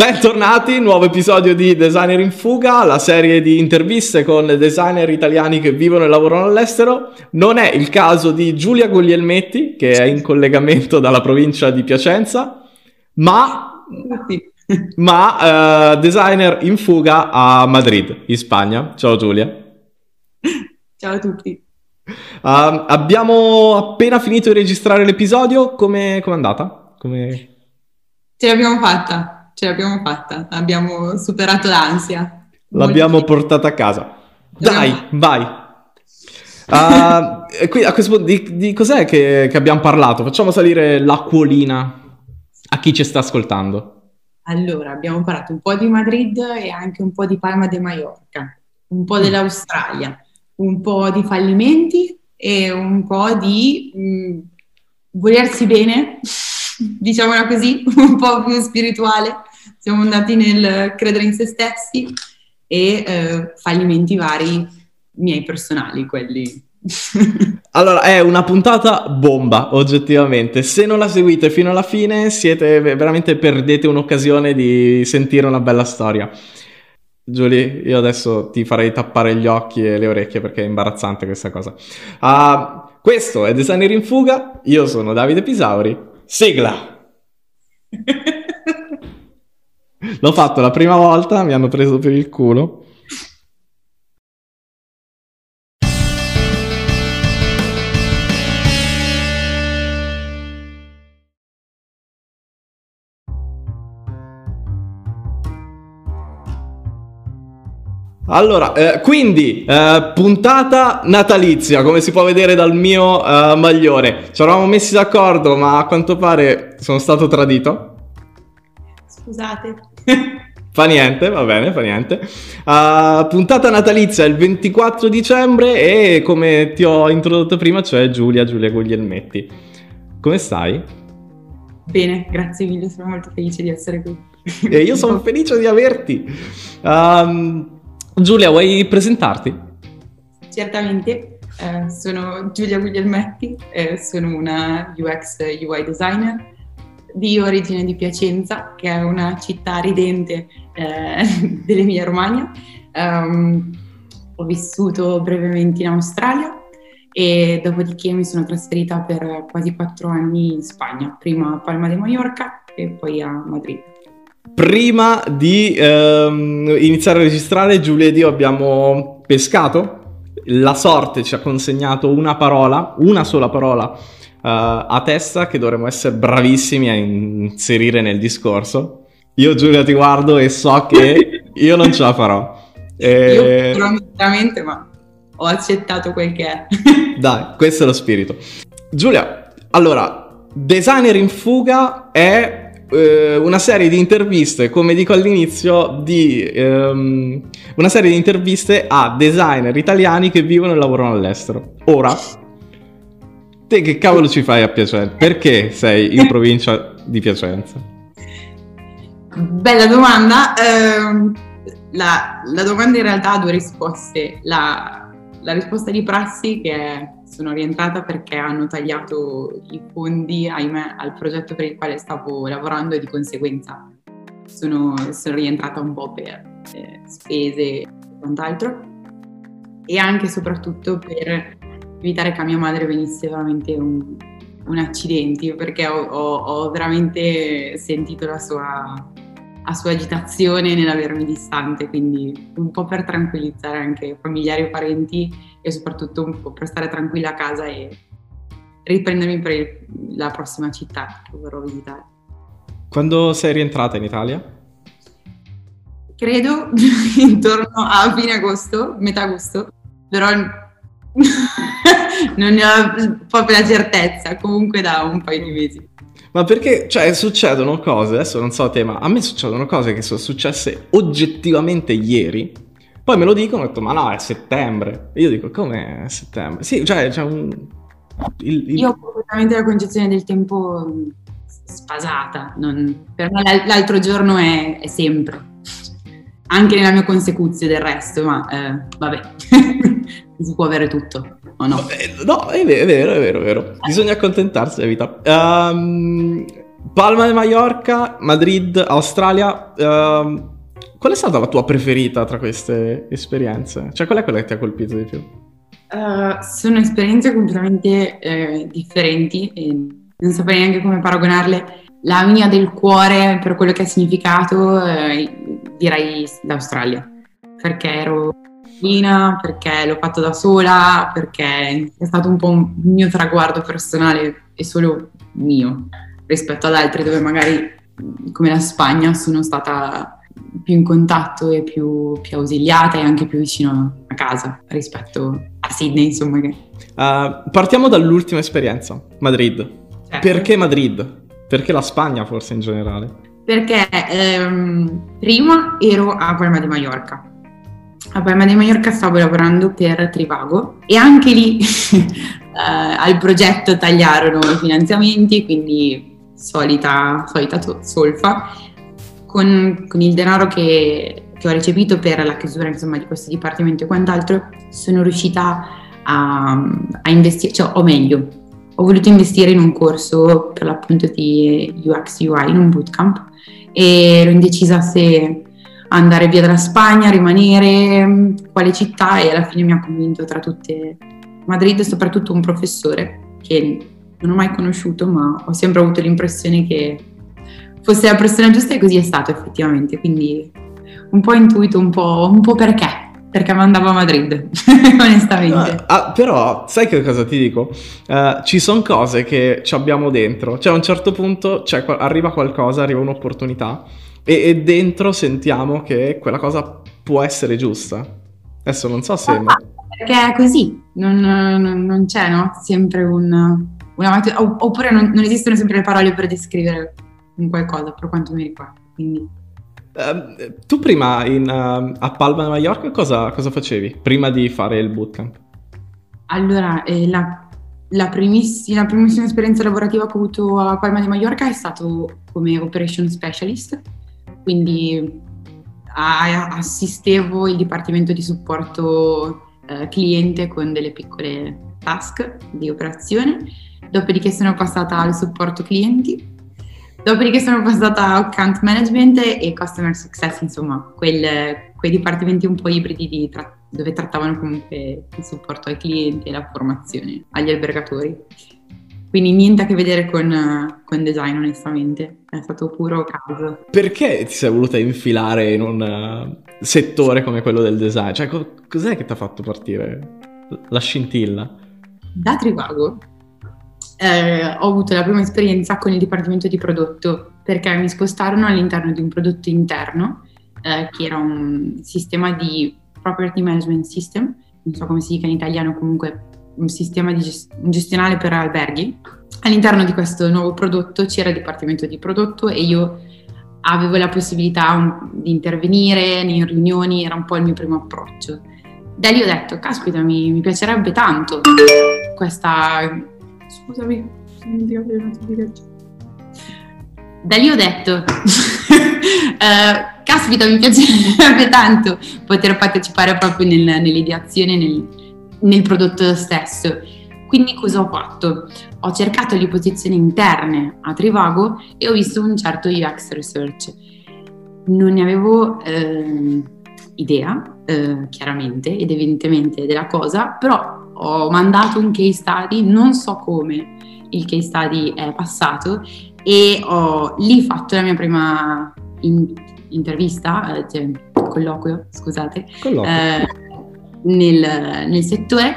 Bentornati, nuovo episodio di Designer in Fuga, la serie di interviste con designer italiani che vivono e lavorano all'estero. Non è il caso di Giulia Guglielmetti, che è in collegamento dalla provincia di Piacenza, ma, ma uh, designer in fuga a Madrid, in Spagna. Ciao Giulia. Ciao a tutti. Uh, abbiamo appena finito di registrare l'episodio, come è andata? Come... Ce l'abbiamo fatta ce l'abbiamo fatta, abbiamo superato l'ansia. L'abbiamo portata a casa. Dai, vai. Uh, qui, a questo punto, di, di cos'è che, che, abbiamo parlato? Facciamo salire l'acquolina a chi ci sta ascoltando. Allora, abbiamo parlato un po' di Madrid e anche un po' di Palma de Mallorca, un po' dell'Australia, un po' di fallimenti e un po' di mh, mm, volersi bene, diciamola così, un po' più spirituale siamo andati nel credere in se stessi e eh, fallimenti vari miei personali, quelli. allora, è una puntata bomba, oggettivamente. Se non la seguite fino alla fine, siete veramente perdete un'occasione di sentire una bella storia. Giulia, io adesso ti farei tappare gli occhi e le orecchie perché è imbarazzante questa cosa. Uh, questo è Designer in Fuga, io sono Davide Pisauri. Sigla! L'ho fatto la prima volta, mi hanno preso per il culo. Allora, eh, quindi, eh, puntata natalizia, come si può vedere dal mio eh, maglione. Ci eravamo messi d'accordo, ma a quanto pare sono stato tradito. Scusate. Fa niente, va bene, fa niente. Uh, puntata natalizia il 24 dicembre e come ti ho introdotto prima c'è Giulia, Giulia Guglielmetti. Come stai? Bene, grazie mille, sono molto felice di essere qui. e io sono felice di averti. Um, Giulia, vuoi presentarti? Certamente, eh, sono Giulia Guglielmetti, eh, sono una UX UI designer di origine di Piacenza, che è una città ridente eh, dell'Emilia Romagna. Um, ho vissuto brevemente in Australia e dopodiché mi sono trasferita per quasi quattro anni in Spagna, prima a Palma de Mallorca e poi a Madrid. Prima di ehm, iniziare a registrare, Giulia ed io abbiamo pescato. La sorte ci ha consegnato una parola, una sola parola uh, a testa che dovremmo essere bravissimi a inserire nel discorso. Io Giulia ti guardo e so che io non ce la farò. E... Io veramente, ma ho accettato quel che è. Dai, questo è lo spirito. Giulia, allora, Designer in fuga è eh, una serie di interviste, come dico all'inizio, di ehm, una serie di interviste a designer italiani che vivono e lavorano all'estero. Ora, Te che cavolo ci fai a Piacenza? Perché sei in provincia di Piacenza? Bella domanda. Eh, la, la, domanda in realtà ha due risposte. La, la risposta di Prassi che è, sono orientata perché hanno tagliato i fondi, ahimè, al progetto per il quale stavo lavorando e di conseguenza sono, sono rientrata un po' per eh, spese e quant'altro. E anche e soprattutto per evitare che a mia madre venisse veramente un, un accidente, perché ho, ho, ho, veramente sentito la sua, la sua agitazione nell'avermi distante, quindi un po' per tranquillizzare anche familiari e parenti e soprattutto un po' per stare tranquilla a casa e riprendermi per la prossima città che vorrò visitare. Quando sei rientrata in Italia? Credo intorno a fine agosto, metà agosto, però non ne ho proprio la certezza, comunque da un paio di mesi. Ma perché, cioè, succedono cose, adesso non so te, ma a me succedono cose che sono successe oggettivamente ieri. Poi me lo dicono e ho detto, ma no, è settembre. E io dico, come settembre? Sì, cioè, c'è un... Il, il... Io ho completamente la concezione del tempo spasata. Non... Per me l'altro giorno è, è sempre. Anche nella mia consecuzione del resto, ma eh, vabbè. si può avere tutto, o no? No, è vero, è vero, è vero, è vero. Bisogna accontentarsi della vita. Um, Palma de Mallorca, Madrid, Australia. Uh, qual è stata la tua preferita tra queste esperienze? Cioè, qual è quella che ti ha colpito di più? Uh, sono esperienze completamente eh, differenti e non saprei neanche come paragonarle. La mia del cuore, per quello che ha significato, eh, direi l'Australia, perché ero piccolina, perché l'ho fatto da sola, perché è stato un po' un mio traguardo personale e solo mio rispetto ad altri dove magari come la Spagna sono stata più in contatto e più, più ausiliata e anche più vicino a casa rispetto a Sydney insomma uh, partiamo dall'ultima esperienza Madrid certo. perché Madrid? perché la Spagna forse in generale? perché ehm, prima ero a Palma di Mallorca a Palma di Mallorca stavo lavorando per Trivago e anche lì eh, al progetto tagliarono i finanziamenti, quindi solita, solita solfa, con, con il denaro che, che, ho ricevuto per la chiusura insomma, di questo dipartimento e quant'altro, sono riuscita a, a investire, cioè, o meglio, ho voluto investire in un corso per l'appunto di UX UI, in un bootcamp, e ero indecisa se andare via dalla Spagna, rimanere, quale città e alla fine mi ha convinto tra tutte Madrid e soprattutto un professore che non ho mai conosciuto ma ho sempre avuto l'impressione che fosse la persona giusta e così è stato effettivamente, quindi un po' intuito, un po', un po perché. Perché mandavo a Madrid, onestamente. Ah, però, sai che cosa ti dico? Uh, ci sono cose che ci abbiamo dentro. Cioè, a un certo punto arriva qualcosa, arriva un'opportunità e, e, dentro sentiamo che quella cosa può essere giusta. Adesso non so se... Ah, perché è così, non, non, non c'è no? sempre un, una... Oppure non, non, esistono sempre le parole per descrivere un qualcosa, per quanto mi riguarda. Quindi... Uh, tu prima in, uh, a Palma di Mallorca cosa, cosa, facevi? Prima di fare il bootcamp? Allora, eh, la, la, primissima, la primissima esperienza lavorativa che ho avuto a Palma di Mallorca è stato come operation specialist quindi assistevo il dipartimento di supporto eh, cliente con delle piccole task di operazione, dopodiché sono passata al supporto clienti, dopodiché sono passata a account management e customer success, insomma, quel, quei dipartimenti un po' ibridi tra- dove trattavano comunque il supporto ai clienti e la formazione agli albergatori. Quindi niente a che vedere con, con, design, onestamente. È stato puro caso. Perché ti sei voluta infilare in un uh, settore come quello del design? Cioè, co- cos'è che ti ha fatto partire la scintilla? Da Trivago eh, ho avuto la prima esperienza con il dipartimento di prodotto perché mi spostarono all'interno di un prodotto interno eh, che era un sistema di property management system, non so come si dica in italiano, comunque un sistema gest- gestionale per alberghi. All'interno di questo nuovo prodotto c'era il dipartimento di prodotto e io avevo la possibilità un, di intervenire in riunioni, era un po' il mio primo approccio. Da lì ho detto, caspita, mi, mi piacerebbe tanto questa... Scusami, da lì ho detto, uh, caspita, mi piacerebbe tanto poter partecipare proprio nel, nell'ideazione, nel, nel prodotto stesso. Quindi cosa ho fatto? Ho cercato le posizioni interne a Trivago e ho visto un certo UX research. Non ne avevo eh, idea, eh, chiaramente ed evidentemente della cosa, però ho mandato un case study, non so come il case study è passato e ho lì fatto la mia prima in- intervista, eh, cioè, colloquio, scusate. Colloquio. Eh, nel, nel settore,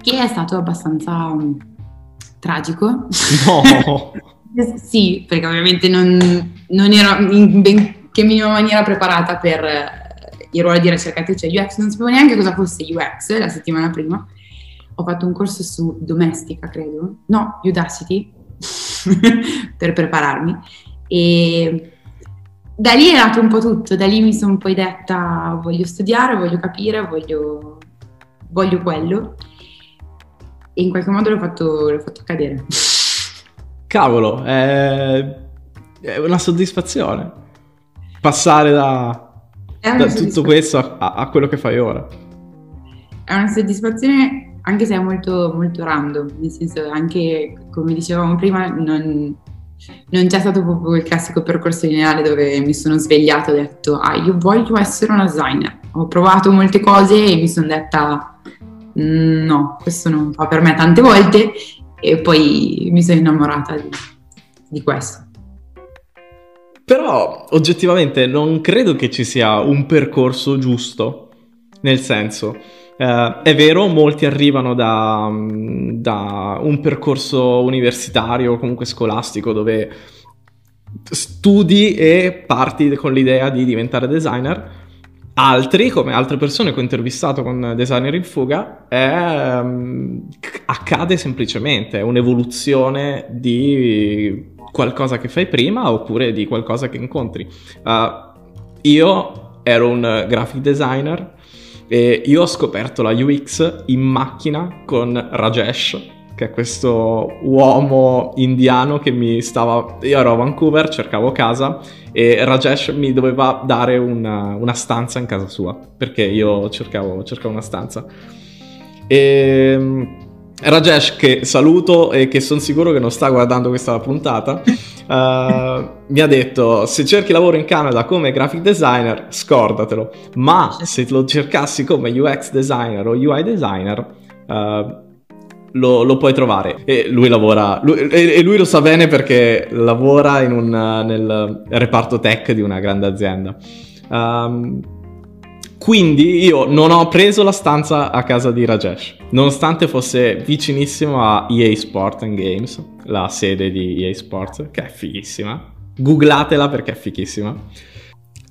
che è stato abbastanza um, tragico. No! sì, perché ovviamente non, non ero in benché minima maniera preparata per uh, il ruolo di ricercatrice UX, non sapevo neanche cosa fosse UX la settimana prima. Ho fatto un corso su domestica, credo, no, Udacity, per prepararmi. E da lì è nato un po' tutto, da lì mi sono poi detta voglio studiare, voglio capire, voglio, voglio quello e in qualche modo l'ho fatto, l'ho fatto cadere. Cavolo, è, è una soddisfazione passare da, da tutto questo a, a, quello che fai ora. È una soddisfazione anche se è molto, molto random, nel senso anche come dicevamo prima non non c'è stato proprio il classico percorso lineare dove mi sono svegliata e ho detto ah io voglio essere una designer. Ho provato molte cose e mi sono detta mm, no, questo non fa per me tante volte e poi mi sono innamorata di, di questo. Però oggettivamente non credo che ci sia un percorso giusto, nel senso, eh, è vero, molti arrivano da, da un percorso universitario comunque scolastico dove studi e parti con l'idea di diventare designer. Altri, come altre persone che ho intervistato con Designer in Fuga, è, um, accade semplicemente, è un'evoluzione di qualcosa che fai prima oppure di qualcosa che incontri. Uh, io ero un graphic designer e io ho scoperto la UX in macchina con Rajesh, che è questo uomo indiano che mi stava... Io ero a Vancouver, cercavo casa e Rajesh mi doveva dare una, una stanza in casa sua, perché io cercavo, cercavo una stanza. E Rajesh, che saluto e che sono sicuro che non sta guardando questa puntata, uh, mi ha detto: Se cerchi lavoro in Canada come graphic designer, scordatelo, ma se lo cercassi come UX designer o UI designer, uh, lo, lo, puoi trovare. E lui lavora, lui, e lui lo sa bene perché lavora un, nel reparto tech di una grande azienda. Um, quindi io non ho preso la stanza a casa di Rajesh, nonostante fosse vicinissimo a EA Sport and Games, la sede di EA Sports, che è fighissima. Googlatela perché è fighissima.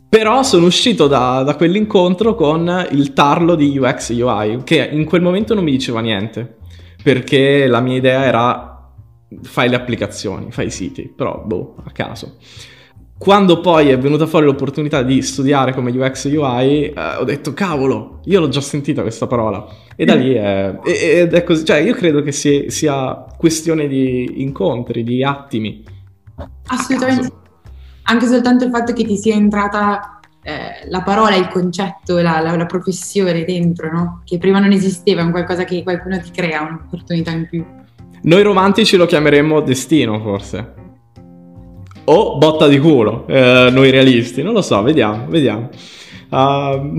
Però sono uscito da, da quell'incontro con il tarlo di UX UI, che in quel momento non mi diceva niente, perché la mia idea era fai le applicazioni, fai i siti, però boh, a caso. Quando poi è venuta fuori l'opportunità di studiare come UX UI, eh, ho detto cavolo, io l'ho già sentita questa parola. E da lì è, ed è così, cioè io credo che sia, sia questione di incontri, di attimi. Assolutamente. Anche soltanto il fatto che ti sia entrata eh, la parola, il concetto, la, la, la, professione dentro, no? Che prima non esisteva, è un qualcosa che qualcuno ti crea, un'opportunità in più. Noi romantici lo chiameremmo destino, forse o botta di culo, eh, noi realisti, non lo so, vediamo, vediamo. Uh,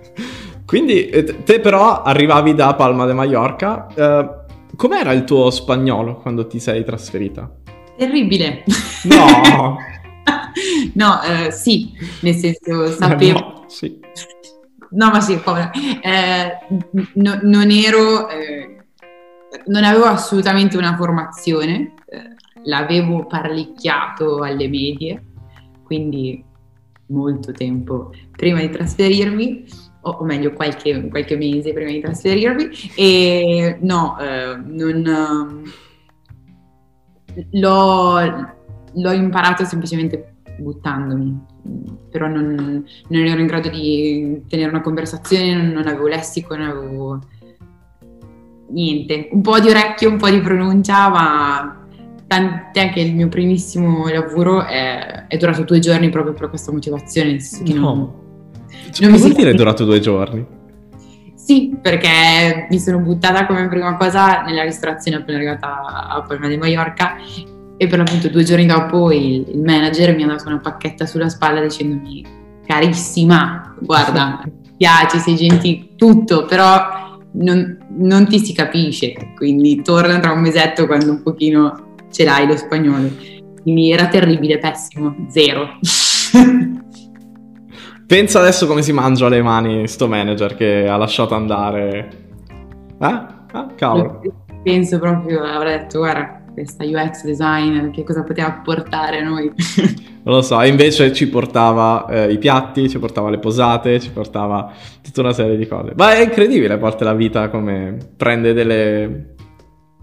quindi eh, te però arrivavi da Palma de Mallorca, uh, com'era il tuo spagnolo quando ti sei trasferita? Terribile. No! no, eh, sì, nel senso sapevo... No, sì. no ma sì, povera. Eh, no, non ero... Eh, non avevo assolutamente una formazione l'avevo parlicchiato alle medie, quindi molto tempo prima di trasferirmi, o, meglio qualche, qualche, mese prima di trasferirmi, e no, eh, non, eh, l'ho, l'ho imparato semplicemente buttandomi, però non, non, ero in grado di tenere una conversazione, non, non avevo lessico, non avevo niente, un po' di orecchio, un po' di pronuncia, ma Tant'è che il mio primissimo lavoro è, è durato due giorni proprio per questa motivazione. No. Non, cioè, non mi vuol dire è durato due giorni? Sì, perché mi sono buttata come prima cosa nella ristorazione appena arrivata a Palma di Mallorca e per l'appunto due giorni dopo il, il manager mi ha dato una pacchetta sulla spalla dicendomi carissima, guarda, piace, sei gentile, tutto, però non, non ti si capisce, quindi torna tra un mesetto quando un pochino ce l'hai lo spagnolo. Quindi era terribile, pessimo, zero. Pensa adesso come si mangia le mani sto manager che ha lasciato andare. Eh? Ah, cavolo. Penso proprio, avrà detto, guarda, questa UX designer, che cosa poteva portare a noi? Non lo so, invece ci portava eh, i piatti, ci portava le posate, ci portava tutta una serie di cose. Ma è incredibile a volte la vita come prende delle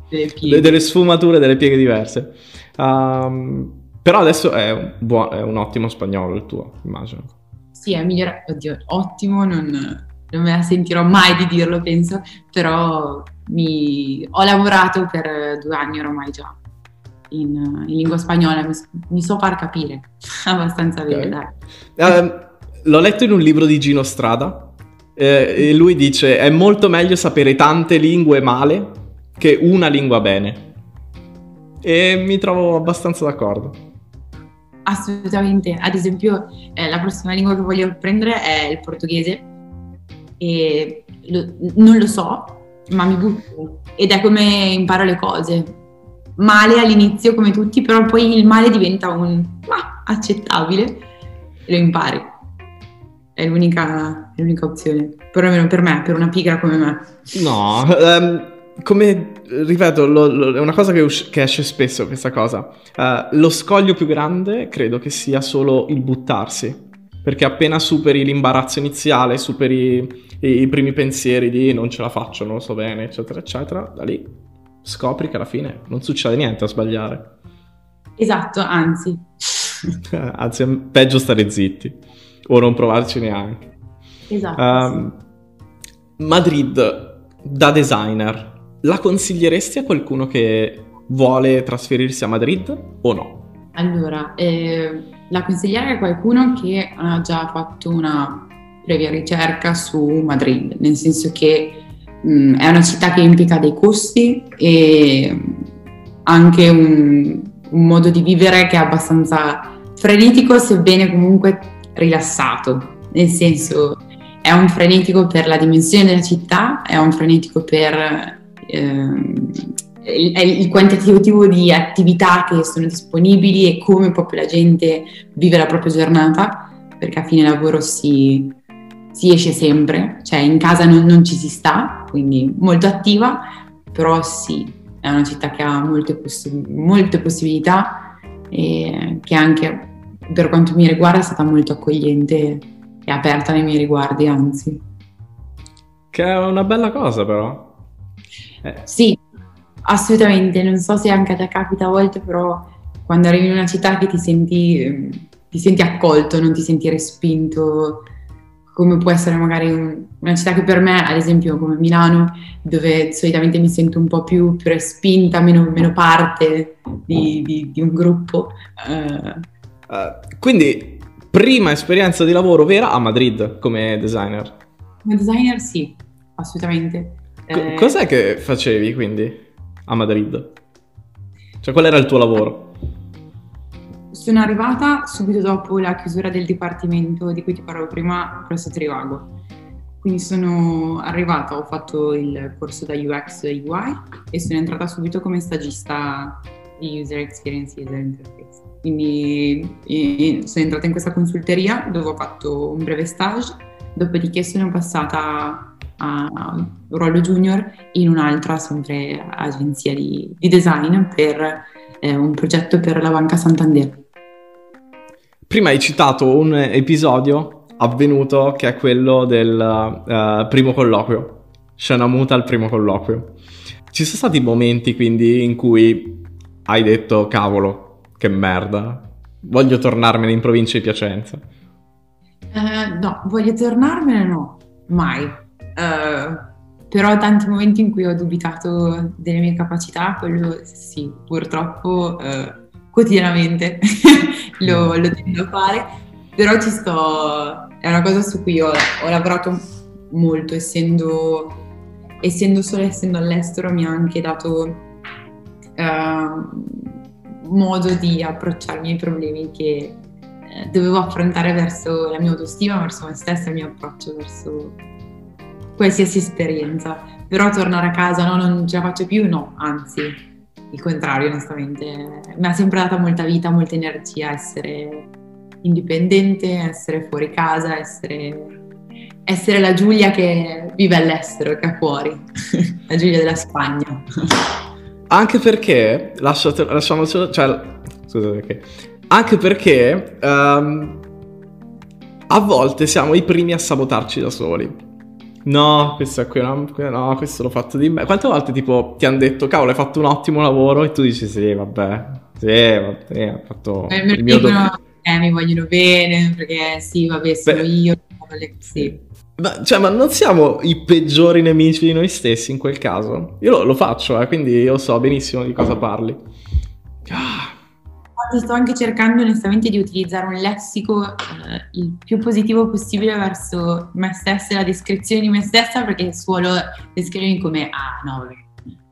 delle, delle sfumature, delle pieghe diverse. Um, però adesso è un, buo- è un, ottimo spagnolo il tuo, immagino. Sì, è migliorato. Oddio, ottimo, non, non me la sentirò mai di dirlo, penso, però mi... ho lavorato per due anni ormai già in, in lingua spagnola, mi, mi, so far capire abbastanza bene. Okay. Uh, l'ho letto in un libro di Gino Strada eh, e lui dice è molto meglio sapere tante lingue male che una lingua bene. e mi trovo abbastanza d'accordo. Assolutamente, ad esempio eh, la prossima lingua che voglio apprendere è il portoghese e lo, non lo so, ma mi butto ed è come imparo le cose. Male all'inizio come tutti, però poi il male diventa un ah, accettabile e lo impari. È l'unica, è l'unica opzione, perlomeno per me, per una pigra come me. No, um, come ripeto, lo, lo, è una cosa che, us- che, esce spesso questa cosa. Uh, lo scoglio più grande credo che sia solo il buttarsi. Perché appena superi l'imbarazzo iniziale, superi i, i primi pensieri di non ce la faccio, non lo so bene, eccetera, eccetera, da lì scopri che alla fine non succede niente a sbagliare. Esatto, anzi. anzi, è peggio stare zitti o non provarci neanche. Esatto. Um, Madrid da designer, la consiglieresti a qualcuno che vuole trasferirsi a Madrid o no? Allora, eh, la consiglierei a qualcuno che ha già fatto una previa ricerca su Madrid, nel senso che mh, mm, è una città che implica dei costi e anche un, un modo di vivere che è abbastanza frenetico, sebbene comunque rilassato, nel senso è un frenetico per la dimensione della città, è un frenetico per eh, il, il, quantitativo di attività che sono disponibili e come proprio la gente vive la propria giornata, perché a fine lavoro si, si esce sempre, cioè in casa non, non, ci si sta, quindi molto attiva, però sì, è una città che ha molte, poss- molte possibilità e che anche per quanto mi riguarda è stata molto accogliente e aperta nei miei riguardi, anzi. Che è una bella cosa però. Eh. Sì, assolutamente, non so se anche a te capita a volte, però quando arrivi in una città che ti senti, ti senti accolto, non ti senti respinto, come può essere magari un, una città che per me, ad esempio come Milano, dove solitamente mi sento un po' più, più respinta, meno, meno parte di, di, di, un gruppo. Uh. Uh, quindi, prima esperienza di lavoro vera a Madrid come designer? Come designer sì, assolutamente. Eh, cos'è che facevi quindi a Madrid? Cioè, qual era il tuo lavoro? Sono arrivata subito dopo la chiusura del dipartimento di cui ti parlavo prima presso Trivago. Quindi sono arrivata, ho fatto il corso da UX UI e sono entrata subito come stagista di User Experience User Interface. Quindi sono entrata in questa consulteria dove ho fatto un breve stage, dopodiché sono passata a ruolo junior in un'altra sempre agenzia di, di design per eh, un progetto per la Banca Santander. Prima hai citato un episodio avvenuto che è quello del uh, primo colloquio, scena muta al primo colloquio. Ci sono stati momenti quindi in cui hai detto cavolo, che merda, voglio tornarmene in provincia di Piacenza? Uh, no, voglio tornarmene no, mai Uh, però tanti momenti in cui ho dubitato delle mie capacità, quello sì, purtroppo uh, quotidianamente lo, lo, tendo a fare, però ci sto, è una cosa su cui ho, ho lavorato molto, essendo, essendo solo essendo all'estero mi ha anche dato uh, modo di approcciarmi ai problemi che dovevo affrontare verso la mia autostima, verso me stessa, il mio approccio verso qualsiasi esperienza, però tornare a casa no, non ce la faccio più, no, anzi, il contrario onestamente, mi ha sempre dato molta vita, molta energia essere indipendente, essere fuori casa, essere, essere la Giulia che vive all'estero, che è fuori, la Giulia della Spagna. Anche perché, lasciamocelo, cioè, scusa perché, anche perché um, a volte siamo i primi a sabotarci da soli. No, questo è qui, no, no, questo l'ho fatto di me. Quante volte tipo ti hanno detto, cavolo, hai fatto un ottimo lavoro e tu dici sì, vabbè, sì, vabbè, ho fatto eh, il mio dicono, do... eh, mi vogliono bene, perché sì, vabbè, sono Beh, io, sì. Ma, cioè, ma non siamo i peggiori nemici di noi stessi in quel caso? Io lo, lo faccio, eh, quindi io so benissimo di cosa parli. Sto anche cercando onestamente di utilizzare un lessico eh, il più positivo possibile verso me stessa e la descrizione di me stessa perché suolo descrivermi come ah no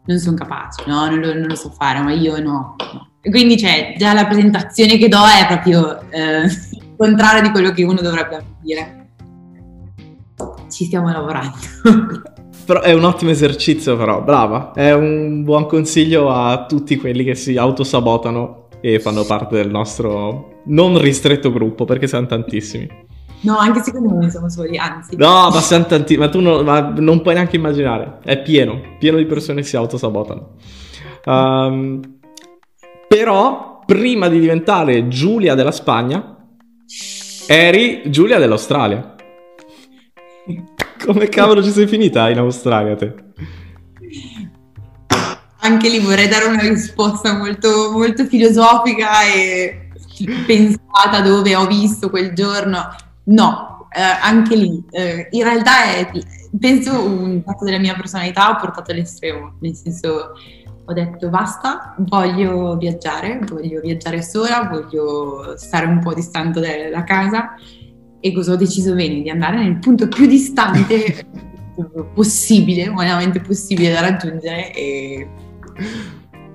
non sono capace, no, non lo, non lo, so fare, ma io no. no. quindi cioè, già la presentazione che do è proprio eh, il contrario di quello che uno dovrebbe dire. Ci stiamo lavorando. Però è un ottimo esercizio, però, brava. È un buon consiglio a tutti quelli che si autosabotano e fanno parte del nostro non ristretto gruppo, perché siamo tantissimi. No, anche secondo me siamo soli, anzi. No, ma siamo tanti, ma tu non, ma non puoi neanche immaginare. È pieno, pieno di persone che si autosabotano. Um, però, prima di diventare Giulia della Spagna, eri Giulia dell'Australia. Come cavolo ci sei finita in Australia te? Anche lì vorrei dare una risposta molto, molto filosofica e pensata dove ho visto quel giorno. No, eh, anche lì. Eh, in realtà è, penso un fatto della mia personalità ho portato all'estremo, nel senso ho detto basta, voglio viaggiare, voglio viaggiare sola, voglio stare un po' distante da casa e cosa ho deciso bene di andare nel punto più distante possibile, umanamente possibile da raggiungere e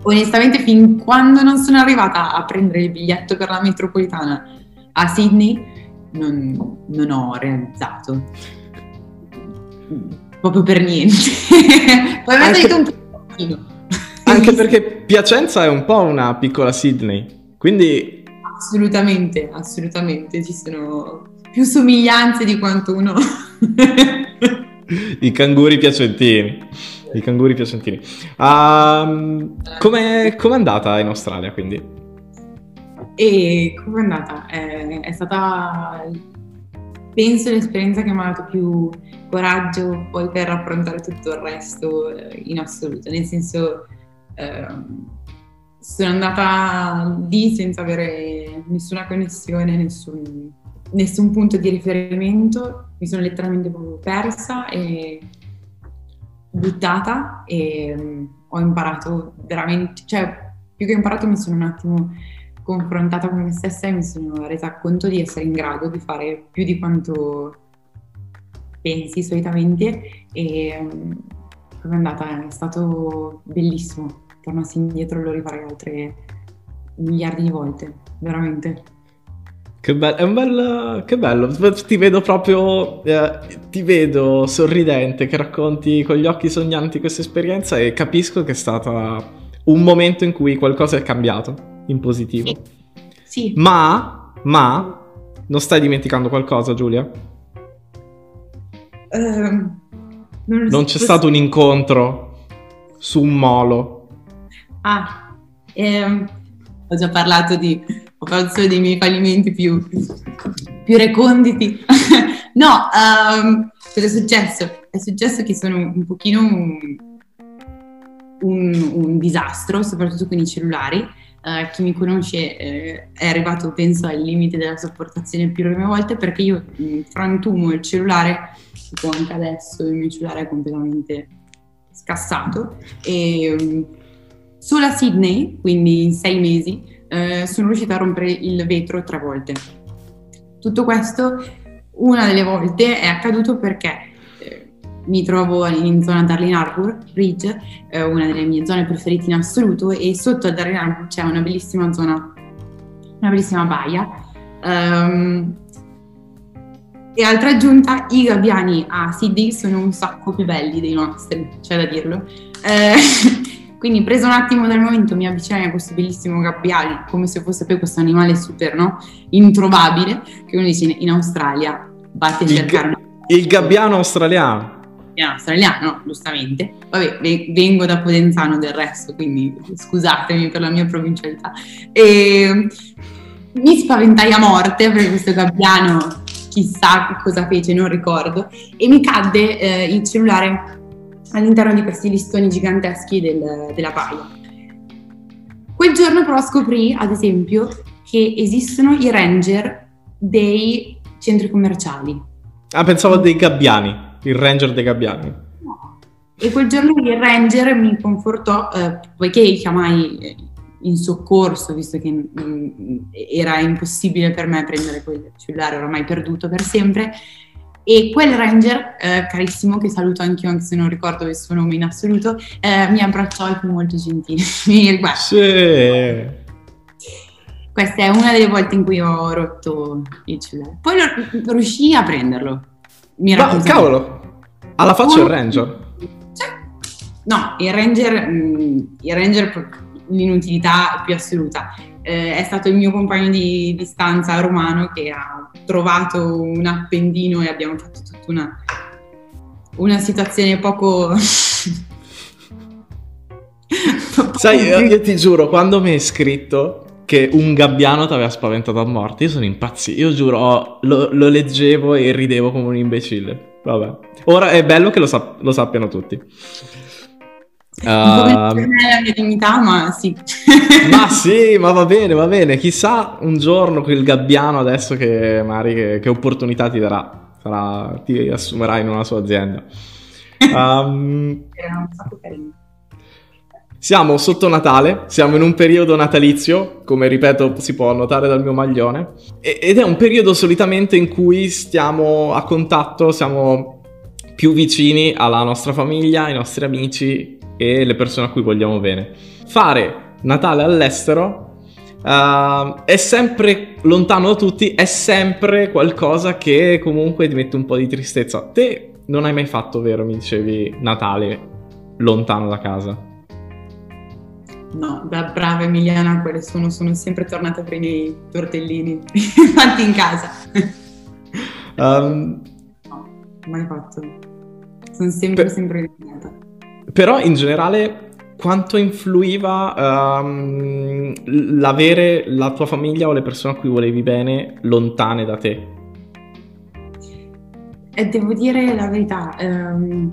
onestamente fin quando non sono arrivata a prendere il biglietto per la metropolitana a Sydney non, non ho realizzato. Proprio per niente. Poi mi ha salito un pochino. anche perché Piacenza è un po' una piccola Sydney quindi assolutamente assolutamente ci sono più somiglianze di quanto uno... I canguri piacentini. I canguri piacentini. Um, come è andata in Australia quindi? E come è andata? È, è stata, penso, l'esperienza che mi ha dato più coraggio poi per affrontare tutto il resto eh, in assoluto. Nel senso, eh, sono andata lì senza avere nessuna connessione, nessun nessun punto di riferimento, mi sono letteralmente proprio persa e buttata e um, ho imparato veramente, cioè più che imparato mi sono un attimo confrontata con me stessa e mi sono resa conto di essere in grado di fare più di quanto pensi solitamente e come è andata? È stato bellissimo, tornassi indietro lo rifarei altre miliardi di volte, veramente. Che, be- è un bel, che bello, ti vedo proprio, eh, ti vedo sorridente che racconti con gli occhi sognanti questa esperienza e capisco che è stato un momento in cui qualcosa è cambiato in positivo. Sì. sì. Ma, ma, non stai dimenticando qualcosa Giulia? Uh, non, non c'è stato un incontro su un molo? Ah, ehm, ho già parlato di ho parlato dei miei fallimenti più, più reconditi. no, um, cosa è successo? È successo che sono un pochino un, un, un disastro, soprattutto con i cellulari. Uh, chi mi conosce eh, è arrivato, penso, al limite della sopportazione più prime volte perché io mh, mm, frantumo il cellulare, tipo anche adesso il mio cellulare è completamente scassato. E um, solo a Sydney, quindi in sei mesi, eh, sono riuscita a rompere il vetro tre volte. Tutto questo una delle volte è accaduto perché eh, mi trovo in zona Darling Harbour Ridge, eh, una delle mie zone preferite in assoluto, e sotto a Darling Harbour c'è una bellissima zona, una bellissima baia. Um, e altra aggiunta, i gabbiani a Sydney sono un sacco più belli dei nostri, c'è da dirlo. Eh, quindi preso un attimo dal momento mi avvicinai a questo bellissimo gabbiale, come se fosse poi questo animale super, no? Introvabile, che uno dice in Australia, vatti a cercare... Il, il gabbiano australiano. Gabbiano australiano, giustamente. Vabbè, vengo da Podenzano del resto, quindi scusatemi per la mia provincialità. E mi spaventai a morte perché questo gabbiano chissà cosa fece, non ricordo, e mi cadde eh, il cellulare all'interno di questi listoni giganteschi del, della baia. Quel giorno però scoprì, ad esempio, che esistono i ranger dei centri commerciali. Ah, pensavo dei gabbiani, il ranger dei gabbiani. No. E quel giorno il ranger mi confortò, eh, poiché chiamai in soccorso, visto che mh, mm, era impossibile per me prendere quel cellulare oramai perduto per sempre, e quel ranger, eh, carissimo, che saluto anch'io anche se non ricordo il suo nome in assoluto, eh, mi abbracciò e fu molto gentile. mi. Sì. Questa è una delle volte in cui ho rotto il cellulare. Poi lo, riuscì a prenderlo. Mi era Ma cavolo, alla faccia il ranger. Cioè, no, il ranger, mm, il ranger l'inutilità più assoluta. Eh, è stato il mio compagno di, di stanza romano che ha trovato un appendino e abbiamo fatto tutta una, una situazione poco... Sai, io, io ti giuro, quando mi hai scritto che un gabbiano ti aveva spaventato a morte. Io sono impazzito. Io giuro, lo, lo, leggevo e ridevo come un imbecille. Vabbè. Ora è bello che lo, sap- lo sappiano tutti. Uh, la mia dignità, ma sì. ma sì, ma va bene, va bene. Chissà un giorno quel gabbiano adesso che magari che, che opportunità ti darà. Sarà, ti assumerà in una sua azienda. Um. Siamo sotto Natale, siamo in un periodo natalizio, come ripeto si può notare dal mio maglione, ed è un periodo solitamente in cui stiamo a contatto, siamo più vicini alla nostra famiglia, ai nostri amici e le persone a cui vogliamo bene. Fare Natale all'estero Uh, è sempre lontano da tutti, è sempre qualcosa che comunque ti mette un po' di tristezza. Te non hai mai fatto, vero? Mi dicevi Natale lontano da casa. No, da brava Emiliana, quelle sono, sono sempre tornata per i miei tortellini fatti in casa. Um, no, mai fatto. Sono sempre, per, sempre impegnata. Però in generale, quanto influiva um, l'avere la tua famiglia o le persone a cui volevi bene lontane da te? E devo dire la verità, um,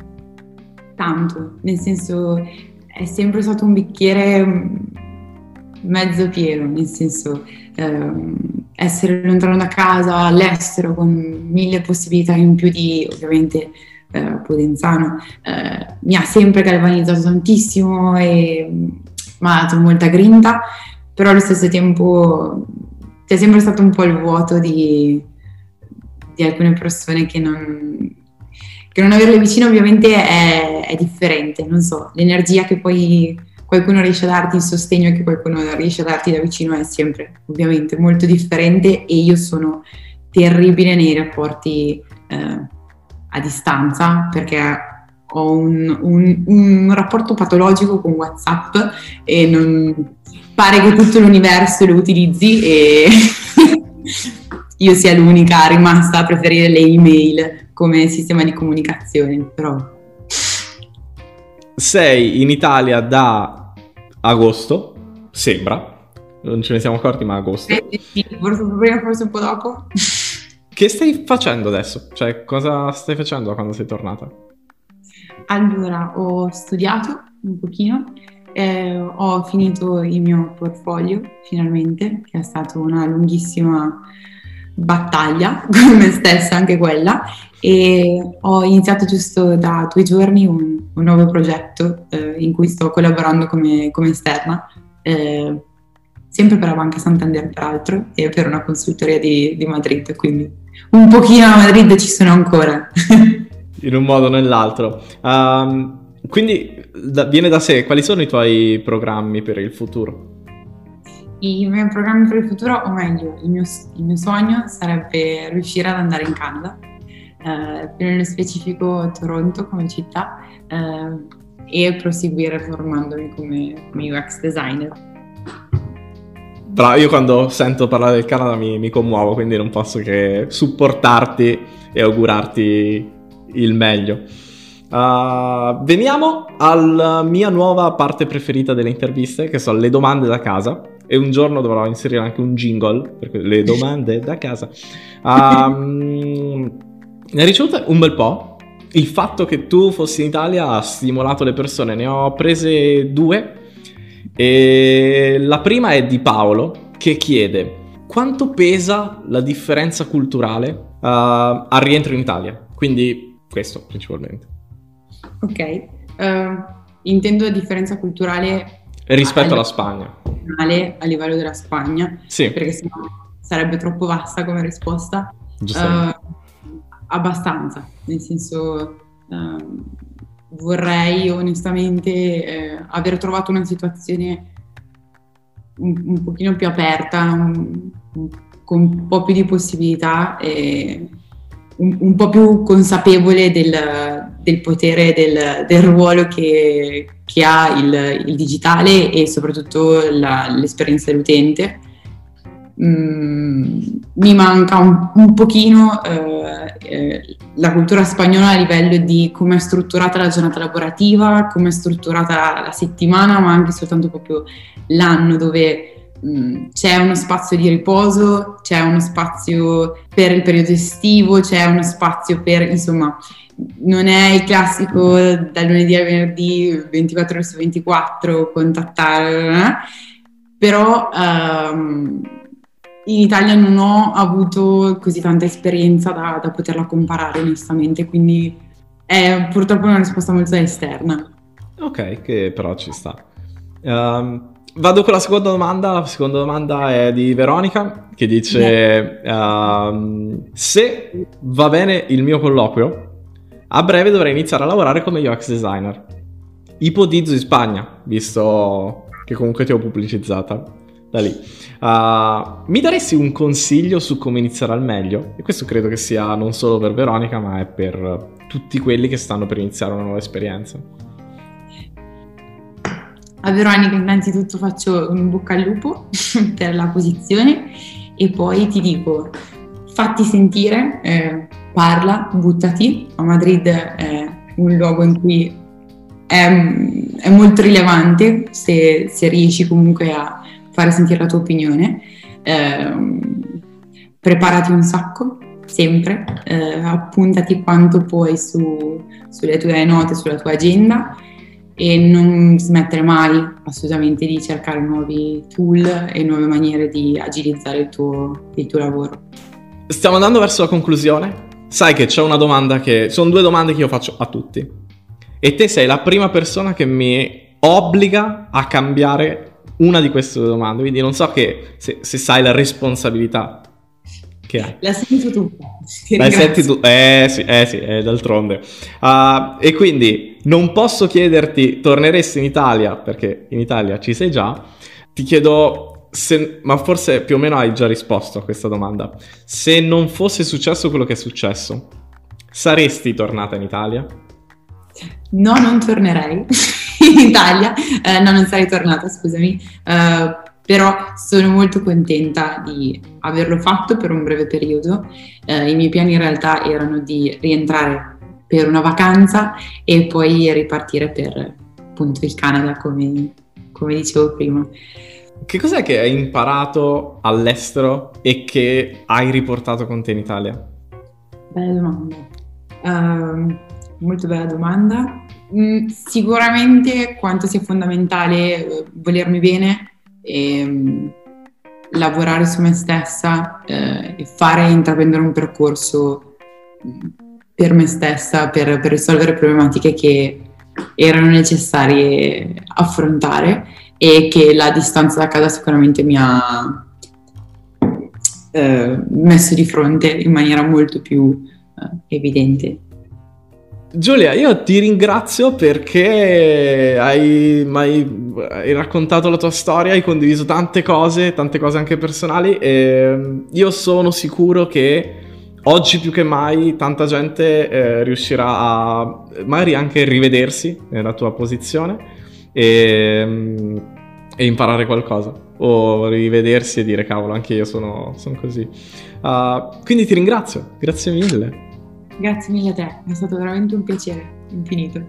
tanto, nel senso è sempre stato un bicchiere mezzo pieno, nel senso ehm, essere lontano da casa, all'estero, con mille possibilità in più di ovviamente eh, Podenzano, eh, mi ha sempre galvanizzato tantissimo e mm, mi ha dato molta grinta, però allo stesso tempo c'è sempre stato un po' il vuoto di, di alcune persone che non, che non averle vicino ovviamente è, è, differente, non so, l'energia che poi qualcuno riesce a darti, il sostegno che qualcuno riesce a darti da vicino è sempre ovviamente molto differente e io sono terribile nei rapporti eh, a distanza perché ho un, un, un, rapporto patologico con WhatsApp e non pare che tutto l'universo lo utilizzi e io sia l'unica rimasta a preferire le email come sistema di comunicazione, però. Sei in Italia da agosto, sembra, non ce ne siamo accorti, ma agosto. Sì, forse prima, forse un po' dopo. Che stai facendo adesso? Cioè, cosa stai facendo quando sei tornata? Allora, ho studiato un pochino, eh, ho finito il mio portfolio finalmente, che è stata una lunghissima battaglia con me stessa anche quella e ho iniziato giusto da due giorni un, un nuovo progetto eh, in cui sto collaborando come, come esterna eh, sempre per la Banca Santander peraltro e per una consultoria di, di Madrid quindi un pochino a Madrid ci sono ancora in un modo o nell'altro um, quindi da, viene da sé quali sono i tuoi programmi per il futuro? I miei programmi per il futuro, o meglio, il mio, il mio sogno sarebbe riuscire ad andare in Canada, eh, più nello specifico Toronto come città, eh, e proseguire formandomi come, come UX designer. Bravo, io quando sento parlare del Canada mi, mi, commuovo, quindi non posso che supportarti e augurarti il meglio. Uh, veniamo alla mia nuova parte preferita delle interviste, che sono le domande da casa e un giorno dovrò inserire anche un jingle per le domande da casa. Um, ne ho ricevute un bel po'. Il fatto che tu fossi in Italia ha stimolato le persone, ne ho prese due. E la prima è di Paolo che chiede quanto pesa la differenza culturale uh, al rientro in Italia. Quindi questo principalmente. Ok, uh, intendo la differenza culturale rispetto alla Spagna a livello della Spagna, sì. perché sennò sarebbe troppo vasta come risposta. Uh, abbastanza, nel senso eh, vorrei onestamente eh, aver trovato una situazione un, un pochino più aperta, un, un, con un po' più di possibilità e un, po' più consapevole del, del potere del, del ruolo che, che ha il, il, digitale e soprattutto la, l'esperienza dell'utente. Mm, mi manca un, un pochino eh, eh, la cultura spagnola a livello di come è strutturata la giornata lavorativa, come è strutturata la settimana, ma anche soltanto proprio l'anno dove Mm, c'è uno spazio di riposo, c'è uno spazio per il periodo estivo, c'è uno spazio per, insomma, non è il classico dal lunedì al venerdì 24 ore su 24 contattare, eh? però um, in Italia non ho avuto così tanta esperienza da, da poterla comparare onestamente, quindi è purtroppo una risposta molto esterna. Ok, che però ci sta. Um, Vado con la seconda domanda. La seconda domanda è di Veronica che dice: uh, Se va bene il mio colloquio, a breve dovrei iniziare a lavorare come UX designer. Ipotizzo in Spagna, visto che comunque ti ho pubblicizzata da lì. Uh, mi daresti un consiglio su come iniziare al meglio? E questo credo che sia non solo per Veronica, ma è per tutti quelli che stanno per iniziare una nuova esperienza. A Veronica innanzitutto faccio un bocca al lupo per la posizione e poi ti dico fatti sentire, eh, parla, buttati. A Madrid è un luogo in cui è, è molto rilevante se, se, riesci comunque a fare sentire la tua opinione. Eh, preparati un sacco, sempre, eh, appuntati quanto puoi su, sulle tue note, sulla tua agenda e non smettere mai assolutamente di cercare nuovi tool e nuove maniere di agilizzare il tuo, il tuo lavoro. Stiamo andando verso la conclusione. Sai che c'è una domanda che... Sono due domande che io faccio a tutti. E te sei la prima persona che mi obbliga a cambiare una di queste due domande. Quindi non so che, se, se sai la responsabilità che hai. La sento tu. La senti tu. Eh sì, eh sì, eh, d'altronde. Uh, e quindi non posso chiederti, torneresti in Italia, perché in Italia ci sei già, ti chiedo, se, ma forse più o meno hai già risposto a questa domanda. Se non fosse successo quello che è successo, saresti tornata in Italia? No, non tornerei in Italia, uh, no, non sarei tornata, scusami. Uh, però sono molto contenta di averlo fatto per un breve periodo. Eh, I miei piani in realtà erano di rientrare per una vacanza e poi ripartire per appunto il Canada, come, come dicevo prima. Che cos'è che hai imparato all'estero e che hai riportato con te in Italia? Bella domanda. Uh, molto bella domanda. Mm, sicuramente quanto sia fondamentale uh, volermi bene, e um, lavorare su me stessa eh, e fare intraprendere un percorso mm, per me stessa, per, per, risolvere problematiche che erano necessarie affrontare e che la distanza da casa sicuramente mi ha eh, messo di fronte in maniera molto più eh, evidente. Giulia, io ti ringrazio perché hai, hai, raccontato la tua storia, hai condiviso tante cose, tante cose anche personali e io sono sicuro che oggi più che mai tanta gente eh, riuscirà a magari anche rivedersi nella tua posizione e, e, imparare qualcosa o rivedersi e dire cavolo anche io sono, sono così. Uh, quindi ti ringrazio, grazie mille. Grazie mille a te, è stato veramente un piacere infinito.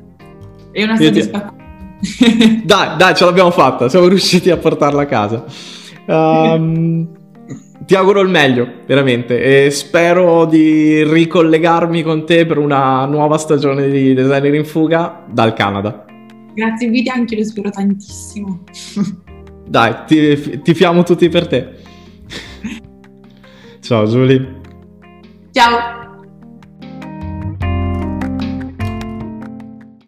E una soddisfazione. dai, dai, ce l'abbiamo fatta, siamo riusciti a portarla a casa. Um, ti auguro il meglio, veramente, e spero di ricollegarmi con te per una nuova stagione di Designer in Fuga dal Canada. Grazie inviti anche, lo spero tantissimo. Dai, ti, ti fiamo tutti per te. Ciao Giulia. Ciao.